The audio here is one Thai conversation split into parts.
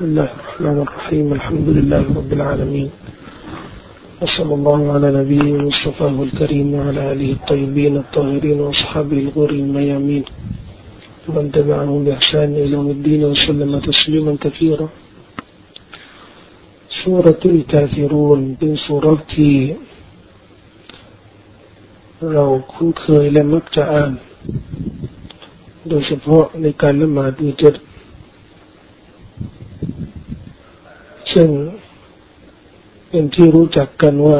بسم الله الرحمن الرحيم الحمد لله رب العالمين وصلى الله على نبيه مصطفى الكريم وعلى آله الطيبين الطاهرين وأصحابه الغر الميامين ومن تبعهم بإحسان إلى يوم الدين وسلم تسليما كثيرا سورة الكافرون من سورة เราคุ้นเคยและมักจะอ่าน โดยเฉพาะในการละหมาดวิจร์ ที่รู้จักกันว่า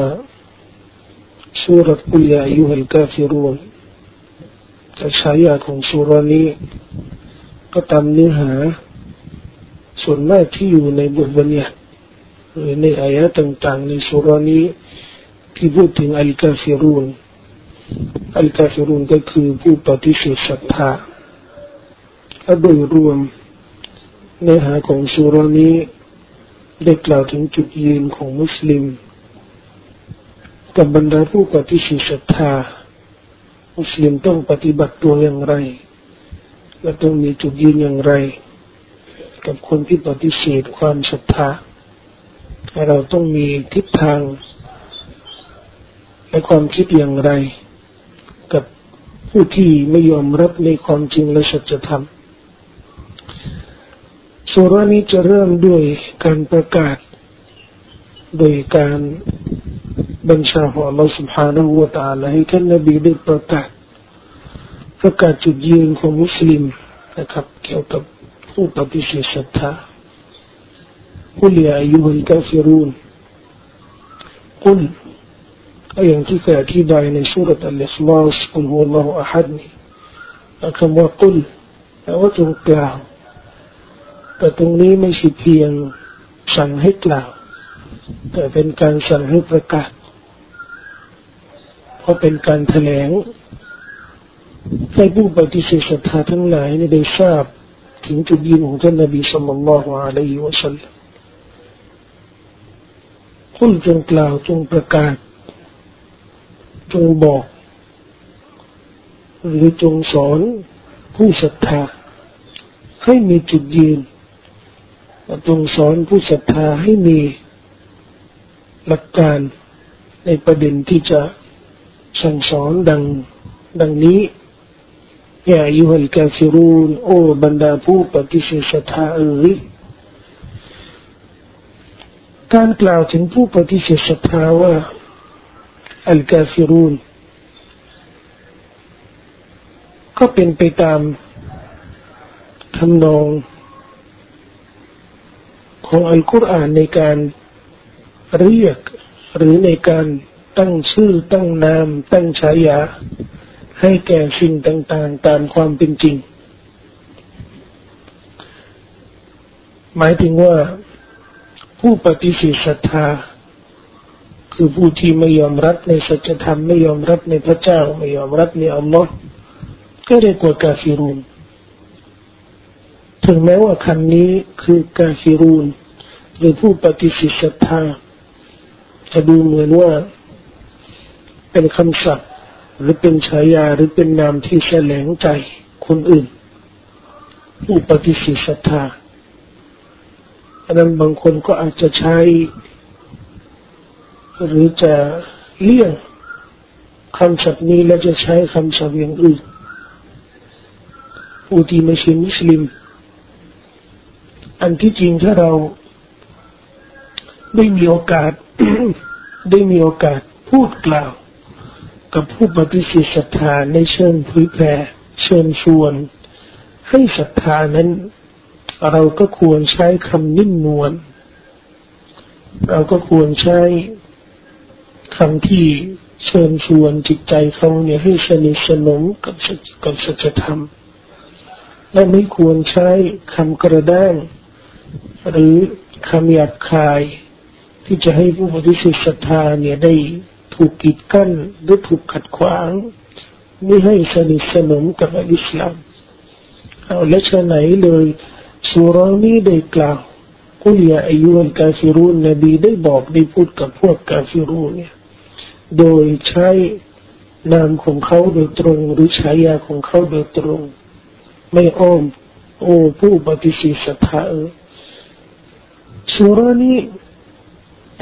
สุรกุลยายุฮัลกาฟิรูนแต่ฉายาของสุรานี้ ก็ตามเนื้อหา ส่วนมากที่อยู่ในบทบัญญัติหรือในอายะต่างๆ ในสุรานี้ ที่พูดถึงอัลกาฟิรูนอัลกาฟิรุนก็คือผู้ปฏิเสธศรัทธาและโดยรวมเนื้อหาของสุรานี้ ได้กล่าวถึงจุดยืนของมุสลิม กับบรรดาผู้ปฏิเสธศรัทธา มุสลิมต้องปฏิบัติตัวอย่างไร และต้องมีจุดยืนอย่างไร กับคนที่ปฏิเสธความศรัทธาเราต้องมีทิศทาง และความคิดอย่างไร กับผู้ที่ไม่ยอมรับในความจริงและสัจธรรมสุรานี้จะเริ่มด้วย การประกาศ โดยการบัญชาของ Allah سبحانه และ تعالى ให้ท่านนบีได้ประกาศประกาศจุดยืนของมุสลิมนะครับเกี่ยวกับผู้ปฏิเสธศรัทธา قل يا أيها الكافرون قل อย่างที่เคยอธิบายในสุรษอัลลอฮฺลอสกุลฮุลลอฮฺอะฮัดนี่คำว่ากุลแปลว่าจงกล่าวแต่ตรงนี้ไม่ใช่เพียง สั่งให้กล่าว แต่เป็นการสั่งให้ประกาศ เพราะเป็นการแถลงให้ผู้ปฏิเสธศรัทธาทั้งหลายได้ทราบ ถึงจุดยืนของท่านนบีสุลต่านละฮ์อะลัยฮิวะสัลลัมคุณจงกล่าวจงประกาศ จงบอก หรือจงสอนผู้ศรัทธาให้มีจุดยืน จงสอนผู้ศรัทธาให้มีหลักการในประเด็นที่จะสั่งสอนดังดังนี้อย่ายุหัลกาฟิรูนโอ้บรรดาผู้ปฏิเสธศรัทธาเอ๋ยการกล่าวถึงผู้ปฏิเสธศรัทธาว่าอัลกาฟิรูนก็เป็นไปตามทำนอง ของอัลกุรอานในการเรียกหรือในการตั้งชื่อตั้งนาม ตั้งฉายา ให้แก่สิ่งต่าง ๆ ตามความเป็นจริง หมายถึงว่าผู้ปฏิเสธศรัทธา คือผู้ที่ไม่ยอมรับในสัจธรรมไม่ยอมรับในพระเจ้า ไม่ยอมรับในอัลลอฮ์ก็เรียกว่ากาฟิรูนถึงแม้ว่าคำนี้คือกาฟิรูน หรือผู้ปฏิเสธศรัทธาจะดูเหมือนว่า เป็นคำศัพท์ หรือเป็นฉายาหรือเป็นนามที่แสลงใจคนอื่น ผู้ปฏิเสธศรัทธาอันนั้นบางคนก็อาจจะใช้ หรือจะเลี่ยงคำศัพท์นี้และจะใช้คำศัพท์อย่างอื่นผู้ที่ไม่ใช่มุสลิม อันที่จริงถ้าเรา ได้มีโอกาส ได้มีโอกาสพูดกล่าว กับผู้ปฏิเสธศรัทธาในเชิงเผยแผ่เชิญชวน ให้ศรัทธานั้น เราก็ควรใช้คำนิ่มนวลเราก็ควรใช้คำที่เชิญชวนจิตใจเขาเนี่ยให้สนิทสนมกับกับสัจธรรม และไม่ควรใช้คำกระด้างหรือคำหยาบคาย ที่จะให้ผู้ปฏิเสธศรัทธาเนี่ยได้ถูกกีดกั้นหรือถูกขัดขวาง ไม่ให้สนิทสนมกับอิสลามเอาและชะไหนเลยสุรานี้ได้กล่าวกุลยาอายุอัลกาฟิรูนนบีได้บอกได้พูดกับพวกกาฟิรูนเนี่ยโดยใช้นามของเขาโดยตรง หรือฉายาของเขาโดยตรง ไม่อ้อม โอ้ผู้ปฏิเสธศรัทธาเออสุรานี้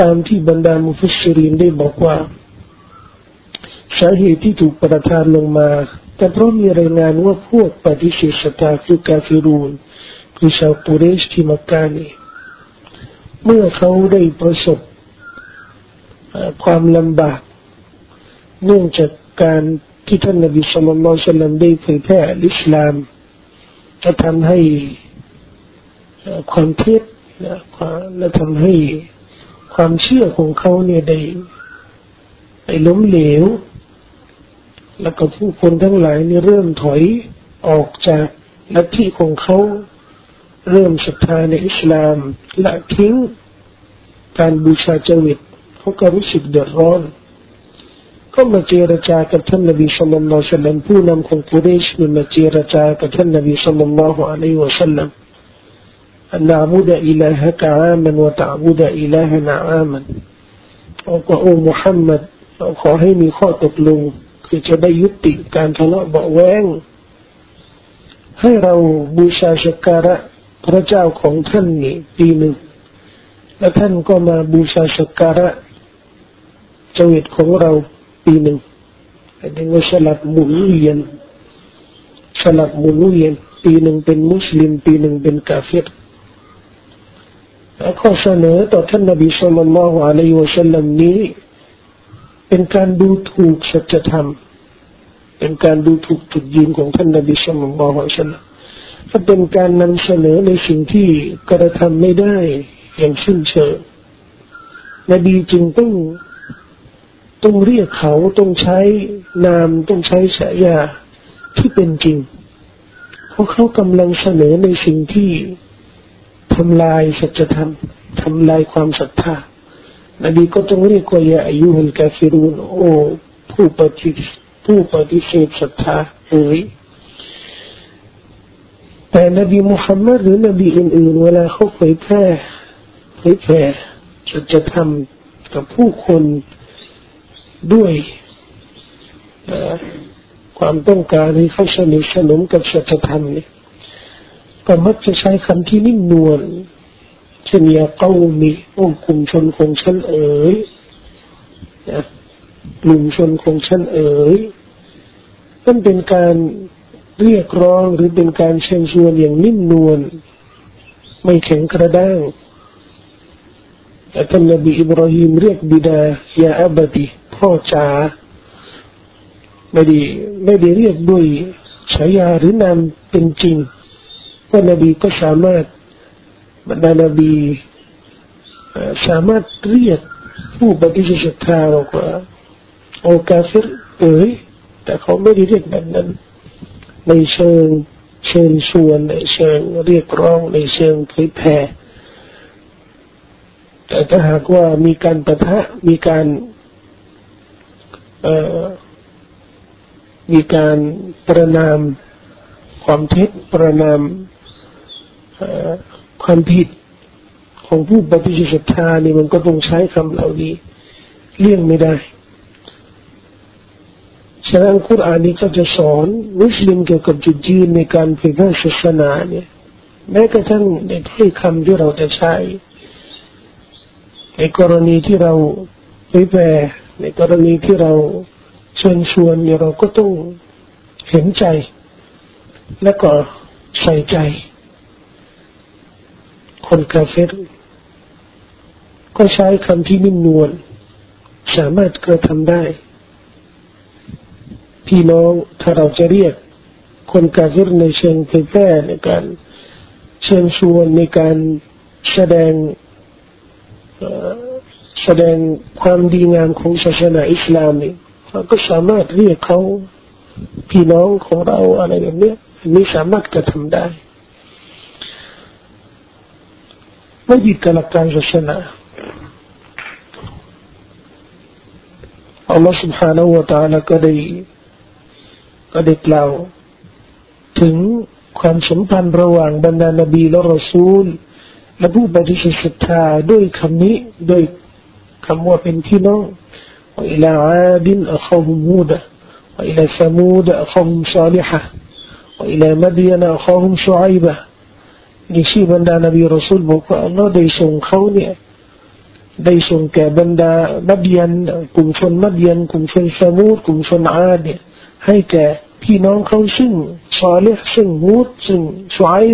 ตามที่บรรดามุฟสซิรินได้บอกว่า สาเหตุที่ถูกประทานลงมา แต่เพราะมีรายงานว่าพวกปฏิเสธศรัทธาคือกาฟิรูนคือชาวปุเรชที่มักกะนี่เมื่อเขาได้ประสบความลำบาก เนื่องจากการที่ท่านนบีสุลต่านสัลลัมได้เผยแพร่อิสลามจะทำให้ความเท็จและทำให้ ความเชื่อของเขาเนี่ยได้ได้ล้มเหลว แล้วก็ผู้คนทั้งหลายนี่เริ่มถอยออกจากลัทธิของเขา เริ่มศรัทธาในอิสลามละทิ้งการบูชาจวิตเขาก็รู้สึกเดือดร้อน ก็มาเจรจากับท่านนบีสุลต่านละสัลลัมผู้นำของกุเรชมาเจรจากับท่านนบีสุลต่านละฮ์อะลัยฮิวะสัลลัม أن نعبد إلهك عاما وتعبد إلهنا عاما ก็โอ้มุฮัมมัดขอให้มีข้อตกลงคือจะได้ยุติการทะเลาะเบาแวงให้เราบูชาสักการะพระเจ้าของท่านนี่ปีหนึ่งและท่านก็มาบูชาสักการะจวิตของเราปีหนึ่งเรียกว่าสลับหมุนเวียนสลับหมุนเวียนปีหนึ่งเป็นมุสลิมปีหนึ่งเป็นกาเฟต ข้อเสนอต่อท่านนบีสุลต่านละฮ์อะลัยฮิวะสัลลัมนี้ เป็นการดูถูกสัจธรรม เป็นการดูถูกจุดยืนของท่านนบีสุลต่านละฮ์อะลัยฮิวะสัลลัมก็เป็นการนำเสนอในสิ่งที่กระทำไม่ได้อย่างสิ้นเชิงนบีจึงต้องต้องเรียกเขาต้องใช้นามต้องใช้ฉายาที่เป็นจริง เพราะเขากำลังเสนอในสิ่งที่ ทำลายสัจธรรมทำลายความศรัทธานบีก็ต้องเรียกว่ายาอายุฮัลกาฟิรูนโอผู้ปฏิผู้ปฏิเสธศรัทธาเอ๋ยแต่นบีมุฮัมมัดหรือนบีอื่นๆเวลาเขาเผยแพร่เผยแพร่สัจธรรมกับผู้คนด้วยความต้องการให้เขาสนิทสนมกับสัจธรรมนี่ ก็มักจะใช้คำที่นิ่มนวลเช่นยาเก้ามีโอ้กลุ่มชนของฉันเอ๋ยกลุ่มชนของฉันเอ๋ยนั่นเป็นการเรียกร้องหรือเป็นการเชิญชวนอย่างนิ่มนวลไม่แข็งกระด้างแต่ท่านนบีอิบราฮิมเรียกบิดายาอับดีพ่อจ๋าไม่ได้ไม่ได้เรียกด้วยฉายาหรือนามเป็นจริง ว่านบีก็สามารถบรรดานบีสามารถเรียกผู้ปฏิเสธศรัทธาบอกว่าโอกาฟิรเอ๋ยแต่เขาไม่ได้เรียกแบบนั้น ในเชิงเชิญชวนในเชิงเรียกร้องในเชิงเผยแผ่แต่ถ้าหากว่ามีการประทะมีการมีการประนามความเท็จประนาม ความผิดของผู้ปฏิเสธศรัทธานี่มันก็ต้องใช้คำเหล่านี้ เลี่ยงไม่ได้ฉะนั้นคุรานนี้ก็จะสอนมุสลิมเกี่ยวกับจุดยืนในการเผยแพร่ศาสนาเนี่ยแม้กระทั่งในถ้อยคำที่เราจะใช้ในกรณีที่เราเผยแพร่ในกรณีที่เราเชิญชวนเนี่ยเราก็ต้องเห็นใจ และก็ใส่ใจ คนกาเฟรก็ใช้คำที่นิ่มนวลสามารถกระทำได้ พี่น้องถ้าเราจะเรียก คนกาเฟรในเชิงเผยแพร่ในการเชิญชวนในการแสดงแสดงความดีงามของศาสนาอิสลามนี่เราก็สามารถเรียกเขาพี่น้องของเราอะไรแบบนี้อันนี้สามารถกระทำได้ ไม่ยึดกับหลักการศาสนาอัลลอฮฺ سبحانه และ تعالى ก็ได้ก็ได้กล่าวถึงความสัมพันธ์ระหว่างบรรดานบีและรอซูลและผู้ปฏิเสธศรัทธาด้วยคำนี้ด้วยคำว่าเป็นพี่น้อง وإلى عاد أخاهم هودا وإلى ثمود أخاهم صالحة وإلى مدين أخاهم شعيبة นี่ชื่อบรรดานบีรอซูลบอกว่าอัลลอฮ์ได้ส่งเขาเนี่ย ได้ส่งแก่บรรดามัดยันกลุ่มชนมัดยันกลุ่มชนสมูดกลุ่มชนอาดเนี่ย ให้แก่พี่น้องเขาซึ่งซอเลห์ซึ่งฮูดซึ่งชวาย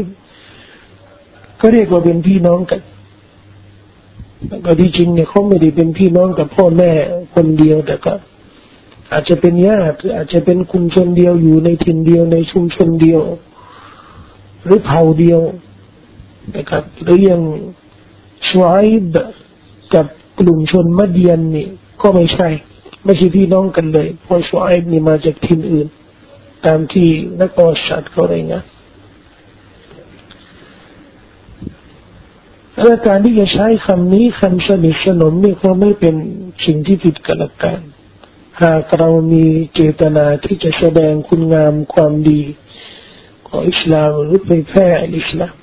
ก็เรียกว่าเป็นพี่น้องกันก็ที่จริงเนี่ยเขาไม่ได้เป็นพี่น้องกับพ่อแม่คนเดียวแต่ก็ อาจจะเป็นญาติอาจจะเป็นกลุ่มชนเดียวอยู่ในถิ่นเดียวในชุมชนเดียว หรือเผ่าเดียว นะครับหรือยังชวายกับกลุ่มชนมัดยันนี่ก็ไม่ใช่ ไม่ใช่พี่น้องกันเลยเพราะชวายนี่มาจากถิ่นอื่น ตามที่นักประวัติศาสตร์เขารายงานและการที่จะใช้คำนี้คำสนิทสนมนี่ก็ไม่เป็นสิ่งที่ผิดกันละกันหากเรามีเจตนาที่จะแสดงคุณงามความดีของอิสลามหรือไปแพร่อิสลาม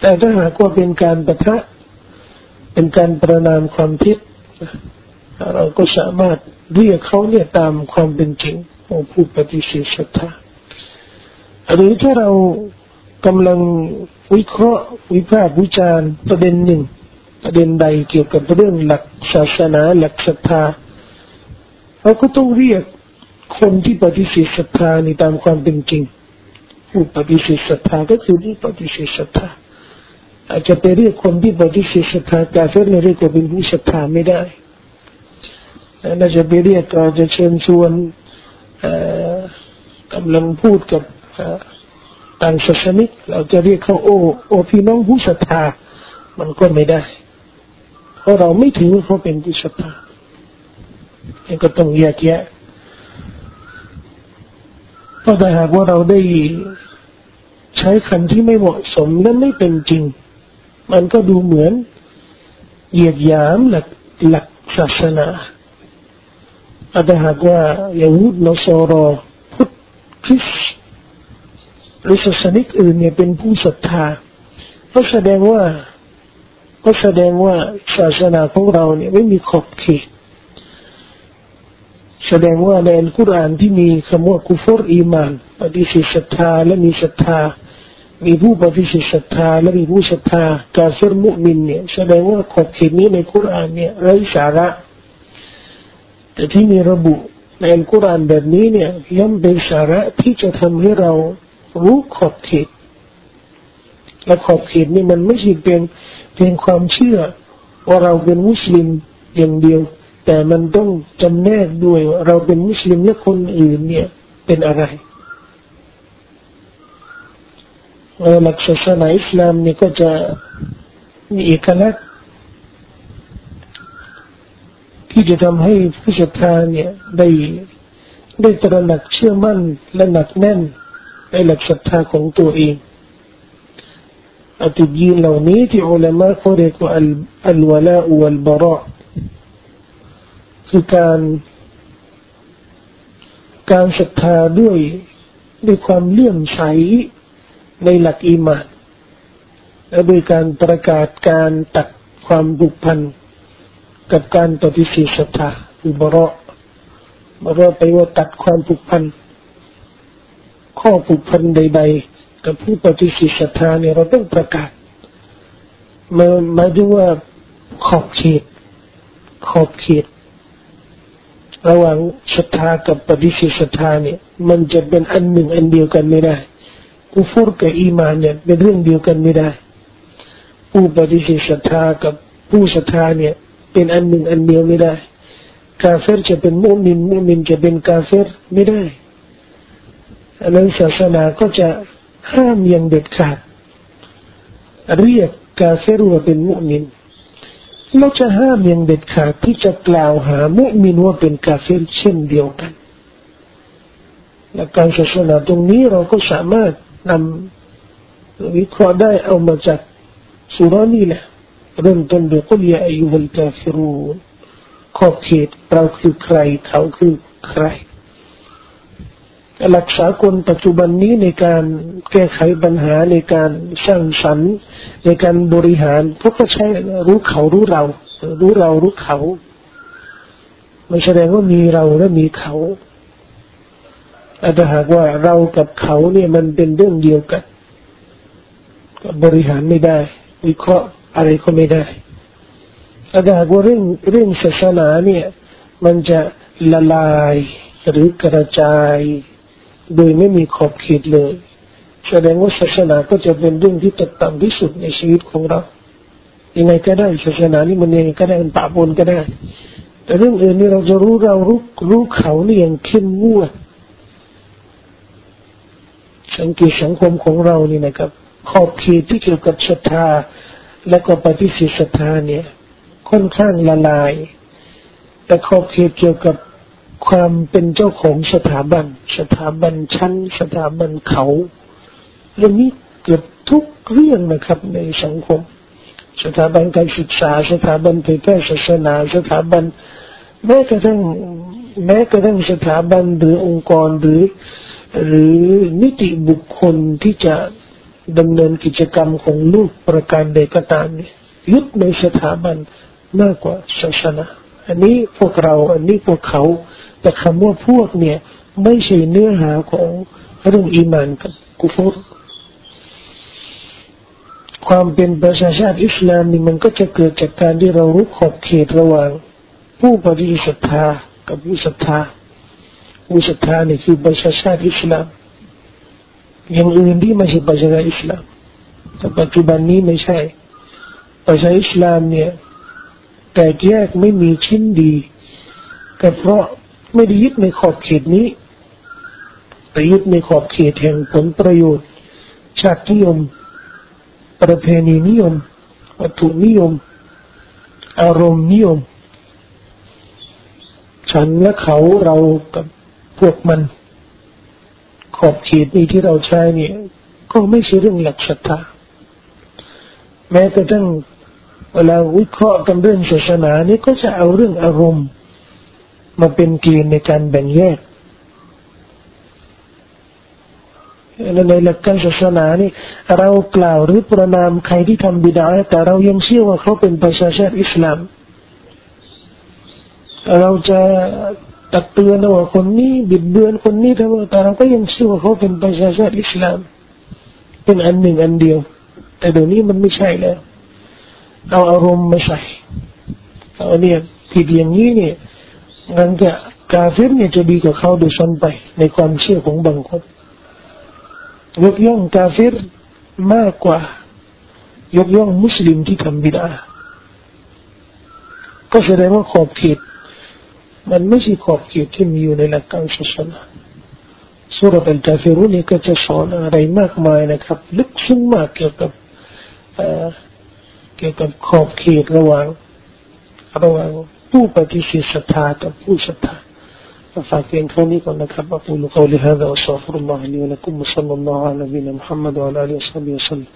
แต่ถ้าหากว่าเป็นการประทะ เป็นการประนามความผิดเราก็สามารถเรียกเขาเนี่ยตามความเป็นจริงของผู้ปฏิเสธศรัทธาหรือถ้าเรากำลังวิเคราะห์วิพากษ์วิจารณ์ประเด็นหนึ่ง ประเด็นใดเกี่ยวกับเรื่องหลักศาสนาหลักศรัทธาเราก็ต้องเรียกคนที่ปฏิเสธศรัทธาในตามความเป็นจริงผู้ปฏิเสธศรัทธาก็คือผู้ปฏิเสธศรัทธา อาจจะไปเรียกคนที่ปฏิเสธศรัทธากาเฟรเรียกว่าเป็นผู้ศรัทธาไม่ได้น่าจะไปเรียกก็จะเชิญชวนกำลังพูดกับต่างศาสนิกเราจะเรียกเขาโอโอพี่น้องผู้ศรัทธา มันก็ไม่ได้ เพราะเราไม่ถือว่าเขาเป็นผู้ศรัทธาก็ต้องแยกแยะเพราะถ้าหากว่าเราได้ใช้คำที่ไม่เหมาะสมและไม่เป็นจริง มันก็ดูเหมือนเหยียดหยามหลักหลักศาสนาแต่หากว่ายาวุฒนสรอพุทธคริสหรือศาสนิกอื่นเนี่ยเป็นผู้ศรัทธาก็แสดงว่าก็แสดงว่าศาสนาของเราเนี่ยไม่มีขอบเขตแสดงว่าในอัลกุรอานที่มีคำว่ากุฟรอีมานปฏิเสธศรัทธาและมีศรัทธา มีผู้ปฏิเสธศรัทธาและมีผู้ศรัทธากาเฟรมุมินเนี่ยแสดงว่าขอบเขตนี้ในกุรานเนี่ยไร้สาระ แต่ที่มีระบุในอัลกุรอานแบบนี้เนี่ยย่อมเป็นสาระที่จะทำให้เรารู้ขอบเขตและขอบเขตนี่มันไม่ใช่เป็นเพียงความเชื่อ ว่าเราเป็นมุสลิมอย่างเดียว แต่มันต้องจำแนกด้วยว่าเราเป็นมุสลิมและคนอื่นเนี่ยเป็นอะไร หลักศาสนาอิสลามนี่ก็จะมีเอกลักษณ์ที่จะทำให้ผู้ศรัทธาเนี่ยได้ได้ตระหนักเชื่อมั่นและหนักแน่นในหลักศรัทธาของตัวเองอติยีนเหล่านี้ที่อุลามะเขาเรียกว่าอัลวะลาอัลบาระคือการการศรัทธาด้วยด้วยความเลื่อมใส ในหลักอีมานและโดยการประกาศการตัดความบุกพันกับการปฏิเสธศรัทธาคือบระบระไปว่าตัดความผูกพันข้อผูกพันใด ๆ กับผู้ปฏิเสธศรัทธาเนี่ยเราต้องประกาศมามายถึงว่าขอบเขตขอบเขตระหว่างศรัทธากับปฏิเสธศรัทธาเนี่ย มันจะเป็นอันหนึ่งอันเดียวกันไม่ได้ กุฟรกับอีมานเนี่ยเป็นเรื่องเดียวกันไม่ได้ ผู้ปฏิเสธศรัทธากับผู้ศรัทธาเนี่ย เป็นอันหนึ่งอันเดียวไม่ได้ กาเฟรจะเป็นมุมินมุมินจะเป็นกาเฟรไม่ได้อันนั้นศาสนาก็จะห้ามอย่างเด็ดขาดเรียกกาเฟรว่าเป็นมุมินเราจะห้ามอย่างเด็ดขาดที่จะกล่าวหามุมินว่าเป็นกาเฟรเช่นเดียวกันและการศาสนาตรงนี้เราก็สามารถ นำวิเคราะห์ได้เอามาจากสุรานี่แหละเริ่มต้นด้วยกุลยาอายุลกาฟิรูนขอบเขตเราคือใครเขาคือใครหลักษากลปัจจุบันนี้ในการแก้ไขปัญหาในการสร้างสรรค์ ในการบริหารพวกก็ใช้รู้เขารู้เรา รู้เรารู้เขาไม่แสดงว่ามีเราและมีเขา แต่หากว่าเรากับเขาเนี่ยมันเป็นเรื่องเดียวกันก็บริหารไม่ได้ วิเคราะห์อะไรก็ไม่ได้ถ้าหากว่าเรื่องเรื่องศาสนาเนี่ย มันจะละลายหรือกระจาย โดยไม่มีขอบเขตเลยแสดงว่าศาสนาก็จะเป็นเรื่องที่ตกต่ำที่สุดในชีวิตของเรายังไงก็ได้ศาสนานี่มันยังไงก็ได้มันปะปนก็ได้ แต่เรื่องอื่นนี่เราจะรู้เรารู้รู้เขานี่อย่างเข้มงวด สังเกตสังคมของเรานี่นะครับขอบเขตที่เกี่ยวกับศรัทธา และก็ปฏิเสธศรัทธาเนี่ย ค่อนข้างละลาย แต่ขอบเขตเกี่ยวกับความเป็นเจ้าของสถาบัน สถาบันชั้น สถาบันเขาเรื่องนี้เกือบทุกเรื่องนะครับในสังคม สถาบันการศึกษา สถาบันเผยแพร่ศาสนา สถาบันแม้กระทั่งแม้กระทั่งสถาบันหรือองค์กรหรือ หรือนิติบุคคลที่จะดำเนินกิจกรรมของลูกประการใดก็ตามเนี่ยยึดในสถาบันมากกว่าศาสนา อันนี้พวกเรา อันนี้พวกเขา แต่คำว่าพวกเนี่ย ไม่ใช่เนื้อหาของเรื่องอีมานกับกุฟรความเป็นประชาชาติอิสลามนี่มันก็จะเกิดจากการที่เรารู้ขอบเขตระหว่าง ผู้ปฏิสธศรัทธากับผู้ศรัทธา ผู้ศรัทธานี่คือประชาชาติอิสลามอย่างอื่นที่ไม่ใช่ประชาชาติอิสลามแต่ปัจจุบันนี้ไม่ใช่ประชาอิสลามเนี่ยแต่แยกไม่มีชิ้นดีก็เพราะไม่ได้ยึดในขอบเขตนี้แต่ยึดในขอบเขตแห่งผลประโยชน์ ชาตินิยม ประเพณีนิยม วัตถุนิยม อารมณ์นิยม ฉันและเขาเรากับ พวกมันขอบเขตนี้ที่เราใช้เนี่ย ก็ไม่ใช่เรื่องหลักศรัทธาแม้แต่ทั้งเวลาวิเคราะห์กันเรื่องศาสนานี่ก็จะเอาเรื่องอารมณ์ มาเป็นเกณฑ์ในการแบ่งแยกในหลักการศาสนานี่เรากล่าวหรือประนามใครที่ทำบิดาแต่เรายังเชื่อว่าเขาเป็นประชาชาติอิสลาม เราจะ ตักเตือนว่าคนนี้บิดเบือนคนนี้ทั้งหมดแต่เราก็ยังเชื่อว่าเขาเป็นประชาชาติอิสลาม เป็นอันหนึ่งอันเดียว แต่เดี๋ยวนี้มันไม่ใช่แล้วเอาอารมณ์มาใส่เอาเนี่ยผิดอย่างนี้เนี่ยงั้นจะกาเฟรเนี่ยจะดีกว่าเขาโดยซ้ำไป ในความเชื่อของบางคนยกย่องกาเฟรมากกว่า ยกย่องมุสลิมที่ทำบิดาก็แสดงว่าขอบเขต มันไม่ใช่ขอบเขตที่มีอยู่ในหลักการศาสนาสุรบัลกาฟิรุนี่ก็จะสอนอะไรมากมายนะครับ ลึกซึ้งมากเกี่ยวกับเกี่ยวกับขอบเขตระหว่างระหว่างผู้ปฏิเสธศรัทธากับผู้ศรัทธาฝากเพียงเท่านี้ก่อนนะครับ أقول قولي هذا وأستغفر الله لي ولكم وصلى الله على نبينا محمد وعلى آله وصحبه وسلم